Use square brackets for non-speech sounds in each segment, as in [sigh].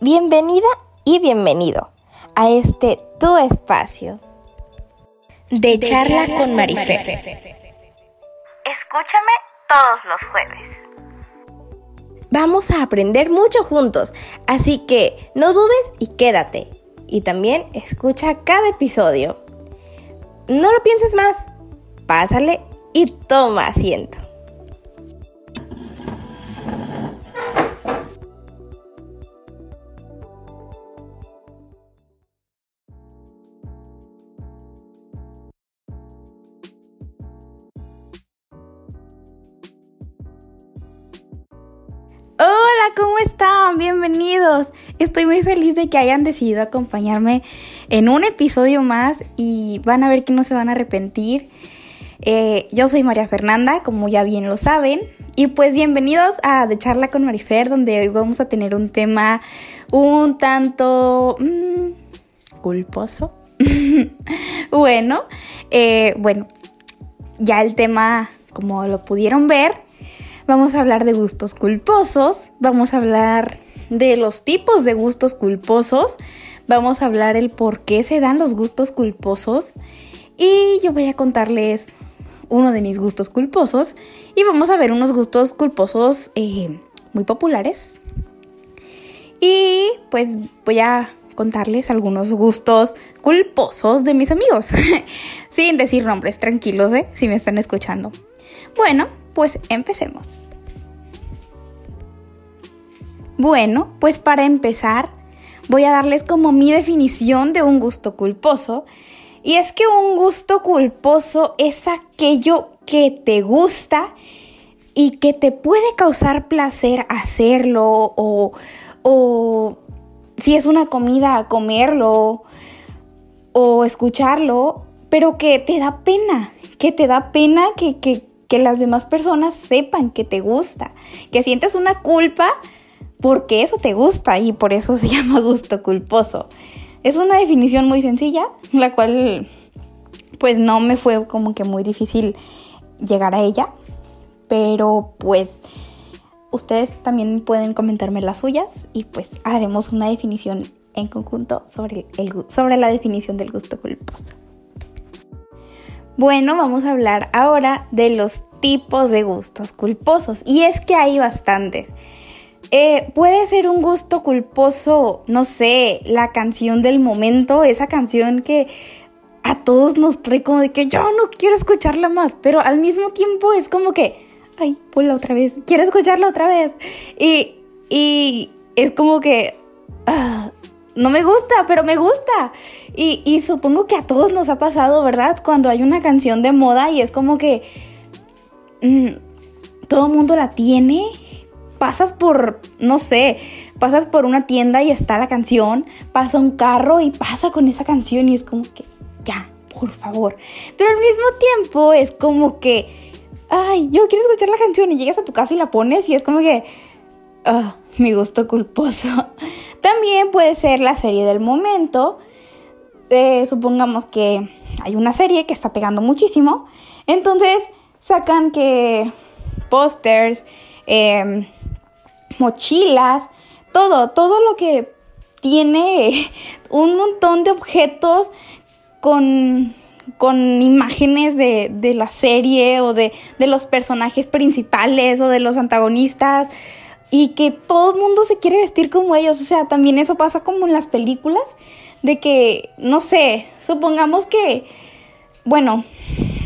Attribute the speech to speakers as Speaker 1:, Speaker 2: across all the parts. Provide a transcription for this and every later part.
Speaker 1: Bienvenida y bienvenido a este tu espacio de, charla, con Marifer. Escúchame todos los jueves. Vamos a aprender mucho juntos, así que no dudes y quédate. Y también escucha cada episodio. No lo pienses más, pásale y toma asiento. Bienvenidos. Estoy muy feliz de que hayan decidido acompañarme en un episodio más y van a ver que no se van a arrepentir. Eh, yo soy María Fernanda, como ya bien lo saben. Y pues bienvenidos a De Charla con Marifer, donde hoy vamos a tener un tema un tanto mm, culposo. [laughs] bueno, eh, bueno, ya el tema, como lo pudieron ver, Vamos a hablar de gustos culposos, vamos a hablar de los tipos de gustos culposos, vamos a hablar el por qué se dan los gustos culposos y yo voy a contarles uno de mis gustos culposos y vamos a ver unos gustos culposos eh, muy populares. Y pues voy a contarles algunos gustos culposos de mis amigos, [laughs] sin decir nombres, tranquilos, ¿eh? si me están escuchando. Bueno, pues empecemos. Bueno, pues para empezar, voy a darles como mi definición de un gusto culposo. Y es que un gusto culposo es aquello que te gusta y que te puede causar placer hacerlo o, o si es una comida, comerlo o escucharlo, pero que te da pena, que te da pena que, que, que las demás personas sepan que te gusta, que sientes una culpa porque eso te gusta y por eso se [laughs] llama gusto culposo. Es una definición muy sencilla, la cual pues no me fue como que muy difícil llegar a ella, pero pues ustedes también pueden comentarme las suyas y pues haremos una definición en conjunto sobre, el, sobre la definición del gusto culposo. Bueno, vamos a hablar ahora de los tipos de gustos culposos. Y es que hay bastantes. Eh, puede ser un gusto culposo, no sé, la canción del momento, esa canción que a todos nos trae como de que yo no quiero escucharla más, pero al mismo tiempo es como que, ay, ponla otra vez, quiero escucharla otra vez. Y, y es como que, ah, no me gusta, pero me gusta. Y, supongo que a todos nos ha pasado, ¿verdad? Cuando hay una canción de moda y es como que mm, todo el mundo la tiene. Pasas por, no sé, pasas por una tienda y está la canción, pasa un carro y pasa con esa canción y es como que, ya, por favor. Pero al mismo tiempo es como que, ay, yo quiero escuchar la canción y llegas a tu casa y la pones y es como que, ah, mi gusto culposo. [laughs] También puede ser la serie del momento. Eh, supongamos que hay una serie que está pegando muchísimo. Entonces sacan que pósters, em, mochilas, todo, todo lo que tiene [laughs] un montón de objetos con, con imágenes de, de, la serie o de, de los personajes principales o de los antagonistas y que todo el mundo se quiere vestir como ellos. O sea, también eso pasa como en las películas, de que, no sé, supongamos que, bueno,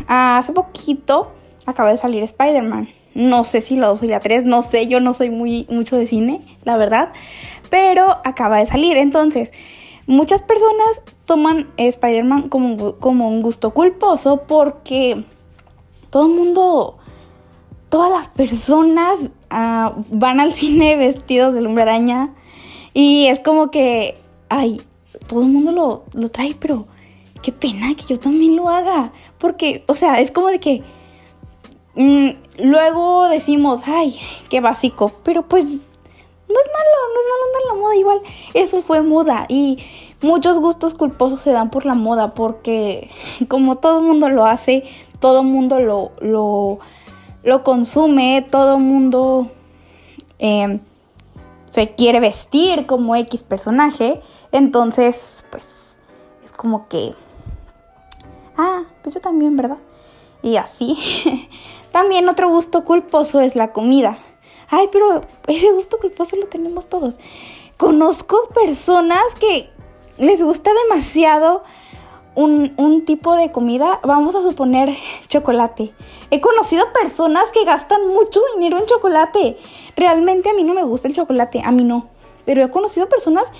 Speaker 1: hace poquito acaba de salir Spider-Man. No sé si la 2 y la 3, no sé, yo no soy muy mucho de cine, la verdad, pero acaba de salir. Entonces, muchas personas toman Spider-Man como, como un gusto culposo porque todo el mundo todas las personas ah, van al cine vestidos de lumbre araña y es como que, ay, todo el mundo lo, lo trae, pero qué pena que yo también lo haga. Porque, o sea, es como de que mm, luego decimos, ay, qué básico, pero pues no es malo, no es malo andar la moda igual. Eso fue moda y muchos gustos culposos se dan por la moda porque [laughs] como todo mundo lo hace, todo mundo lo, lo lo consume, todo mundo em, se quiere vestir como X personaje, entonces pues es como que, ah, pues yo también, ¿verdad? Y así. [laughs] también otro gusto culposo es la comida. Ay, pero ese gusto culposo lo tenemos todos. Conozco personas que les gusta demasiado un, tipo de comida, vamos a suponer chocolate. He conocido personas que gastan mucho dinero en chocolate. Realmente a mí no me gusta el chocolate, a mí no. Pero he conocido personas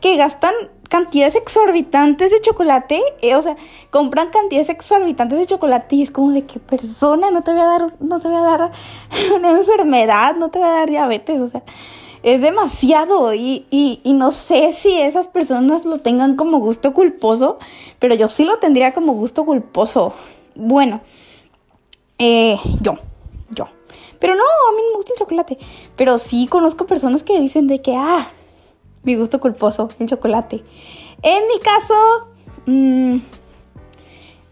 Speaker 1: que gastan cantidades exorbitantes de chocolate, eh, o sea, compran cantidades exorbitantes de chocolate y es como de que persona, no te voy a dar, no te voy a dar [laughs] una enfermedad, no te voy a dar diabetes, o sea, es demasiado y, y, no sé si esas personas lo tengan como gusto culposo, pero yo sí lo tendría como gusto culposo. Bueno, eh, yo, yo. Pero no, a mí me gusta el chocolate. Pero sí conozco personas que dicen de que, ah, mi gusto culposo, el chocolate. En mi caso, mmm,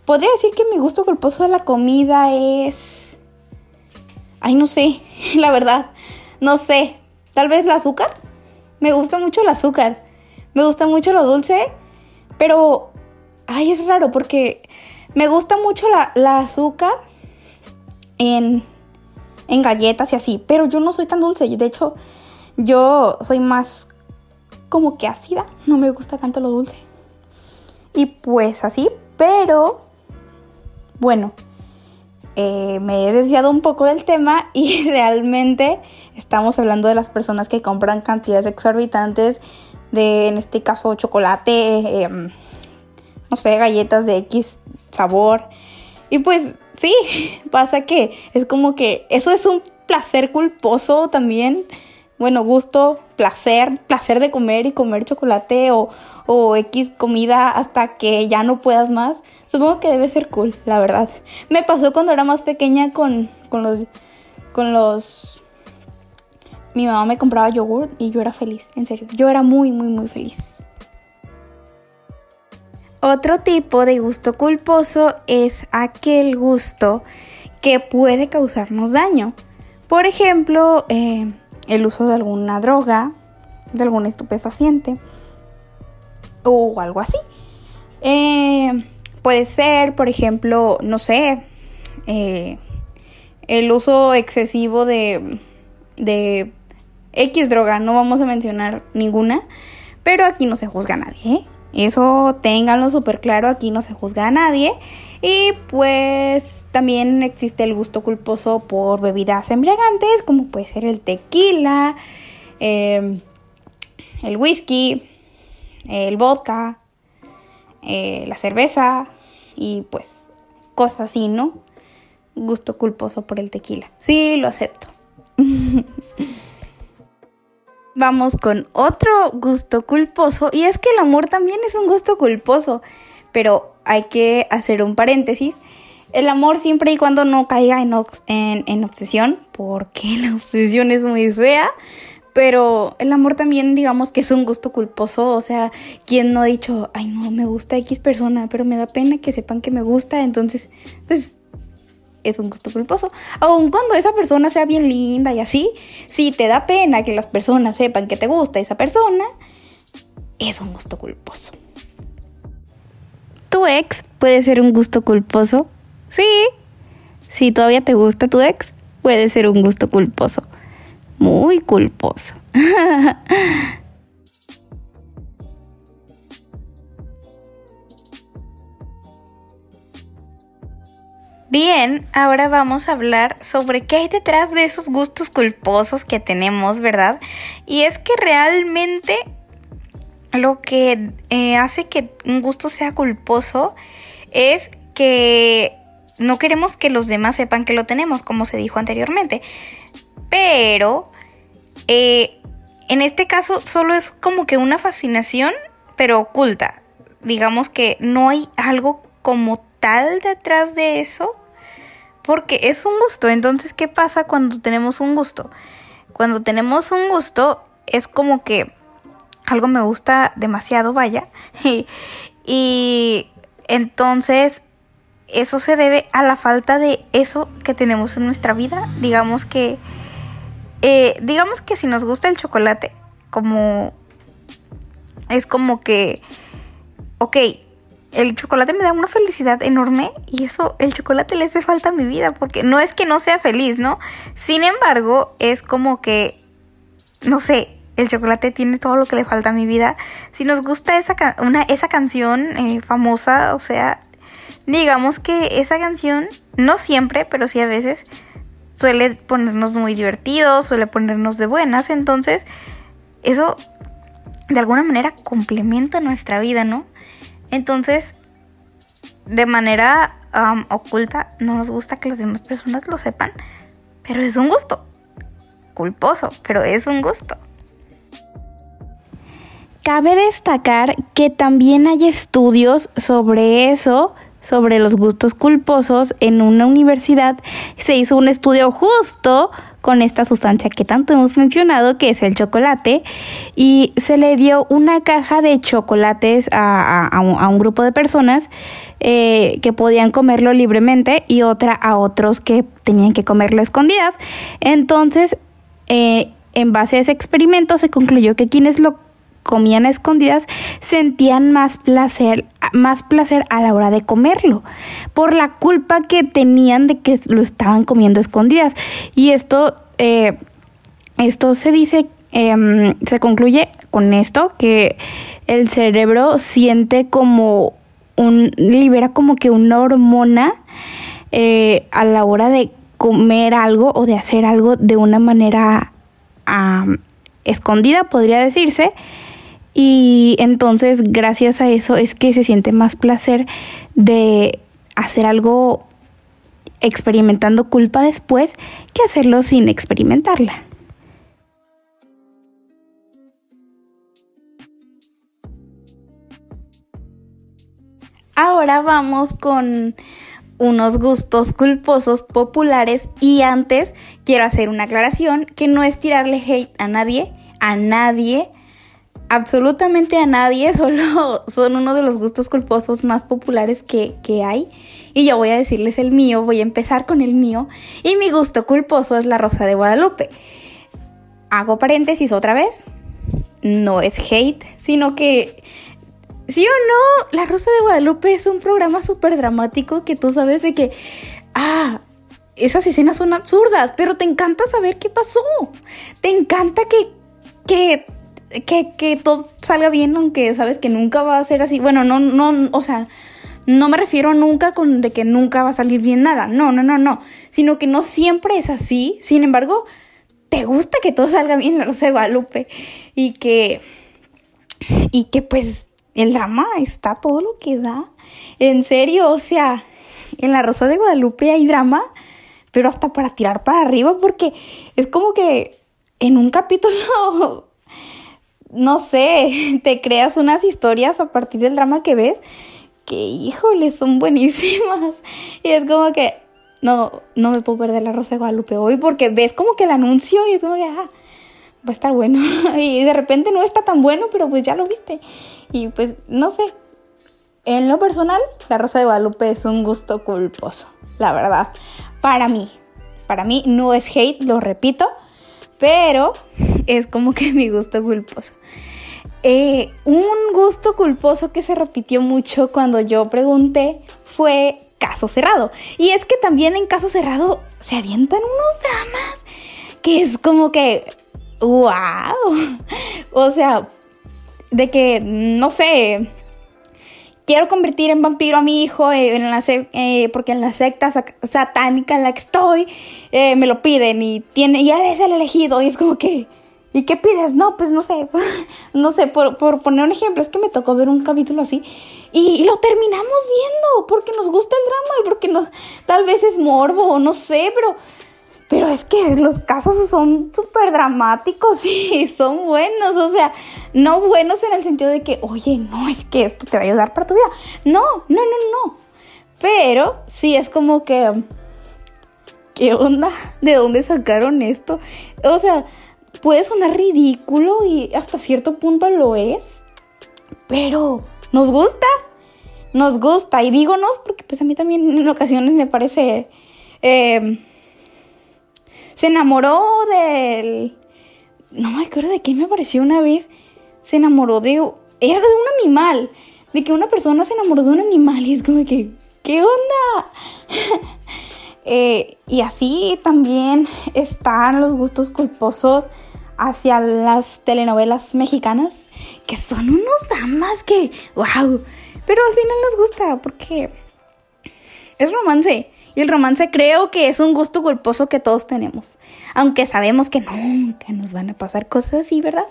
Speaker 1: podría decir que mi gusto culposo de la comida es... Ay, no sé, [laughs] la verdad, no sé. Tal vez el azúcar. Me gusta mucho el azúcar. Me gusta mucho lo dulce. Pero, ay, es raro porque me gusta mucho la, azúcar en, en galletas y así. Pero yo no soy tan dulce. De hecho, yo soy más como que ácida. No me gusta tanto lo dulce. Y pues así. Pero, bueno, eh, me he desviado un poco del tema y [laughs] realmente estamos hablando de las personas que compran cantidades exorbitantes de, en este caso, chocolate, em, no sé, galletas de X sabor. Y pues sí, [laughs] pasa que es como que eso es un placer culposo también. Bueno, gusto, placer, placer de comer y comer chocolate o, o X comida hasta que ya no puedas más. Supongo que debe ser cool, la verdad. Me pasó cuando era más pequeña con, con los... Con los... Mi mamá me compraba yogur y yo era feliz, en serio. Yo era muy, muy, muy feliz. Otro tipo de gusto culposo es aquel gusto que puede causarnos daño. Por ejemplo, eh, el uso de alguna droga, de algún estupefaciente o algo así. Eh, puede ser, por ejemplo, no sé, eh, el uso excesivo de, de X droga, no vamos a mencionar ninguna, pero aquí no se juzga a nadie, ¿eh? Eso ténganlo súper claro, aquí no se juzga a nadie. Y pues también existe el gusto culposo por bebidas embriagantes, como puede ser el tequila, el whisky, el vodka, eh, la cerveza y pues cosas así, ¿no? Gusto culposo por el tequila. Sí, lo acepto. [laughs] Vamos con otro gusto culposo y es que el amor también es un gusto culposo, pero hay que hacer un paréntesis. El amor siempre y cuando no caiga en, en obsesión, porque [laughs] la obsesión es muy fea, pero el amor también, digamos que es un gusto culposo. O sea, quien no ha dicho, ay, no, me gusta X persona, pero me da pena que sepan que me gusta. Entonces, pues es un gusto culposo. Aun cuando esa persona sea bien linda y así, si te da pena que las personas sepan que te gusta esa persona, es un gusto culposo. ¿Tu ex puede ser un gusto culposo? Sí. Si todavía te gusta tu ex, puede ser un gusto culposo muy culposo. [laughs] Bien, ahora vamos a hablar sobre qué hay detrás de esos gustos culposos que tenemos, ¿verdad? Y es que realmente lo que eh, hace que un gusto sea culposo es que no queremos que los demás sepan que lo tenemos, como se dijo anteriormente pero eh, en este caso solo es como que una fascinación, pero oculta. Digamos que no hay algo como tal detrás de eso, porque es un gusto. Entonces, ¿qué pasa cuando tenemos un gusto? Cuando tenemos un gusto es como que algo me gusta demasiado, vaya. [laughs] y entonces eso se debe a la falta de eso que tenemos en nuestra vida. Digamos que, eh, digamos que si nos gusta el chocolate, como es como que, ok, el chocolate me da una felicidad enorme y eso, el chocolate le hace falta a mi vida porque no es que no sea feliz, ¿no? Sin embargo, es como que, no sé, el chocolate tiene todo lo que le falta a mi vida. Si nos gusta esa, una, esa canción eh, famosa, o sea, digamos que esa canción, no siempre, pero sí a veces, suele ponernos muy divertidos, suele ponernos de buenas, entonces eso de alguna manera complementa nuestra vida, ¿no? Entonces, de manera oculta, no nos gusta que las demás personas lo sepan, pero es un gusto. Culposo, pero es un gusto. Cabe destacar que también hay estudios sobre eso, sobre los gustos culposos. En una universidad se hizo un estudio justo con esta sustancia que tanto hemos mencionado, que es el chocolate, y se le dio una caja de chocolates a, un, grupo de personas eh, que podían comerlo libremente y otra a otros que tenían que comerlo escondidas. Entonces, eh, en base a ese experimento se concluyó que quienes lo comían escondidas sentían más placer, más placer a la hora de comerlo, por la culpa que tenían de que lo estaban comiendo escondidas. Y esto, eh, esto se dice, em, se concluye con esto, que el cerebro siente como un, libera como que una hormona eh, a la hora de comer algo o de hacer algo de una manera escondida, podría decirse, y entonces gracias a eso es que se siente más placer de hacer algo experimentando culpa después que hacerlo sin experimentarla. Ahora vamos con unos gustos culposos populares y antes quiero hacer una aclaración que no es tirarle hate a nadie, a nadie, absolutamente a nadie, [laughs] solo son uno de los gustos culposos más populares que, hay. Y yo voy a decirles el mío, voy a empezar con el mío. Y mi gusto culposo es la Rosa de Guadalupe. Hago paréntesis otra vez. No es hate, sino que... Sí o no, La Rosa de Guadalupe es un programa súper dramático que tú sabes de que... Ah, esas escenas son absurdas, pero te encanta saber qué pasó. Te encanta que, que que, todo salga bien, aunque sabes que nunca va a ser así. Bueno, no, no, o sea, no me refiero nunca con de que nunca va a salir bien nada. No, no, no, no. Sino que no siempre es así. Sin embargo, te gusta que todo salga bien [laughs] en la Rosa de Guadalupe. Y que. Y que pues el drama está todo lo que da. En serio, o sea, en la Rosa de Guadalupe hay drama, pero hasta para tirar para arriba, porque es como que en un capítulo [laughs] no sé, [laughs] te creas unas historias a partir del drama que ves que, híjole, son buenísimas. [laughs] Y es como que, no, no me puedo perder la Rosa de Guadalupe hoy porque ves como que el anuncio y es como que, ah, va a estar bueno. [laughs] y de repente no está tan bueno, pero pues ya lo viste. Y pues, no sé. En lo personal, la Rosa de Guadalupe es un gusto culposo, la verdad. Para mí. Para mí no es hate, lo repito pero es como que [laughs] mi gusto culposo. Eh, un gusto culposo que se repitió mucho cuando yo pregunté fue caso cerrado. Y es que también en caso cerrado se avientan unos dramas que es como que, wow. [laughs] O sea, de que, no sé, quiero convertir en vampiro a mi hijo eh, en la eh, porque en la secta satánica en la que estoy eh, me lo piden y tiene y él es el elegido y es como que ¿y qué pides? No, pues no sé, [laughs] no sé, por, poner un ejemplo, es que me tocó ver un capítulo así y, lo terminamos viendo porque nos gusta el drama y porque no, tal vez es morbo no sé, pero pero es que los casos son súper dramáticos [laughs] y son buenos, o sea, no buenos en el sentido de que, oye, no, es que esto te va a ayudar para tu vida. No, no, no, no. Pero sí es como que, ¿qué onda? ¿De dónde sacaron esto? O sea, puede sonar ridículo y hasta cierto punto lo es, pero nos gusta. nos gusta. Y digo nos porque pues a mí también en ocasiones me parece... Eh, se enamoró del... No me acuerdo de qué me pareció una vez. Se enamoró de... Era de un animal. De que una persona se enamoró de un animal y es como que... ¿Qué onda? [laughs] Eh, y así también están los gustos culposos hacia las telenovelas mexicanas, que son unos dramas que, wow, pero al final nos gusta porque es romance. Y el romance creo que es un gusto culposo que todos tenemos. Aunque sabemos que nunca nos van a pasar cosas así, ¿verdad?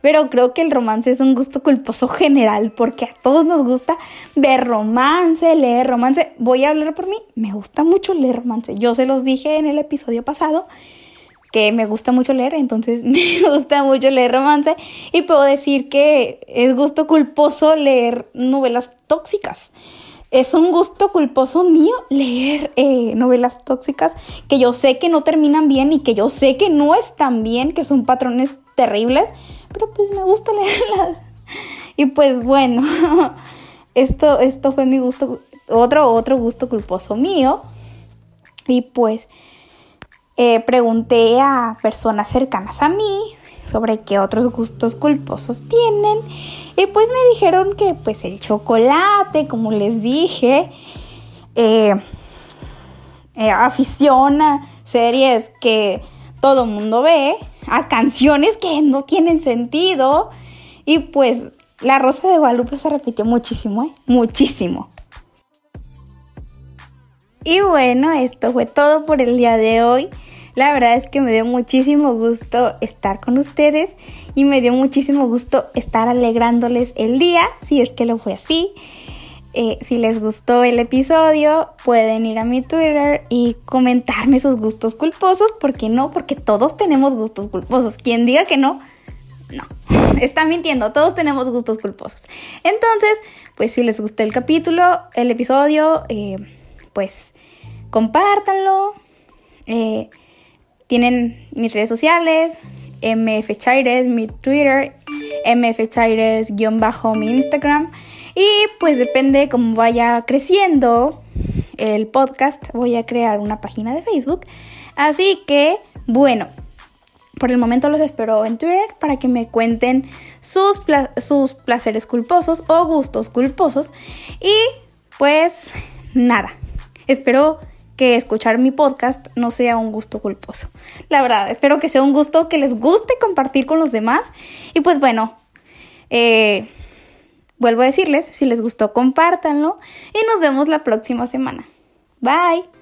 Speaker 1: Pero creo que el romance es un gusto culposo general porque a todos nos gusta ver romance, leer romance. Voy a hablar por mí, me gusta mucho leer romance. Yo se los dije en el episodio pasado que me gusta mucho leer, entonces [laughs] me gusta mucho leer romance y puedo decir que es gusto culposo leer novelas tóxicas. Es un gusto culposo mío leer eh, novelas tóxicas que yo sé que no terminan bien y que yo sé que no están bien, que son patrones terribles, pero pues me gusta [laughs] leerlas. Y pues bueno, [laughs] esto, esto fue mi gusto, otro, otro gusto culposo mío. Y pues eh, pregunté a personas cercanas a mí sobre qué otros gustos culposos tienen y pues me dijeron que pues el chocolate, como les dije, eh, eh, aficiona series que todo mundo ve, a canciones que no tienen sentido y pues la Rosa de Guadalupe se repitió muchísimo, ¿eh? Muchísimo. Y bueno, esto fue todo por el día de hoy. La verdad es que me dio muchísimo gusto estar con ustedes y me dio muchísimo gusto estar alegrándoles el día, si es que lo fue así. Eh, si les gustó el episodio, pueden ir a mi Twitter y comentarme sus gustos culposos. ¿Por qué no? Porque todos tenemos gustos culposos. Quien diga que no, no, [laughs] está mintiendo, todos tenemos gustos culposos. Entonces, pues si les gustó el capítulo, el episodio, eh, pues compártanlo. Eh, tienen mis redes sociales, MF Chaires, mi Twitter, MF Chaires-bajo mi Instagram. Y pues depende cómo vaya creciendo el podcast, voy a crear una página de Facebook. Así que, bueno, por el momento los espero en Twitter para que me cuenten sus, sus placeres culposos o gustos culposos. Y pues nada, espero que escuchar mi podcast no sea un gusto culposo. La verdad, espero que sea un gusto que les guste compartir con los demás. Y pues bueno, eh, vuelvo a decirles, si les gustó, compártanlo y nos vemos la próxima semana. Bye.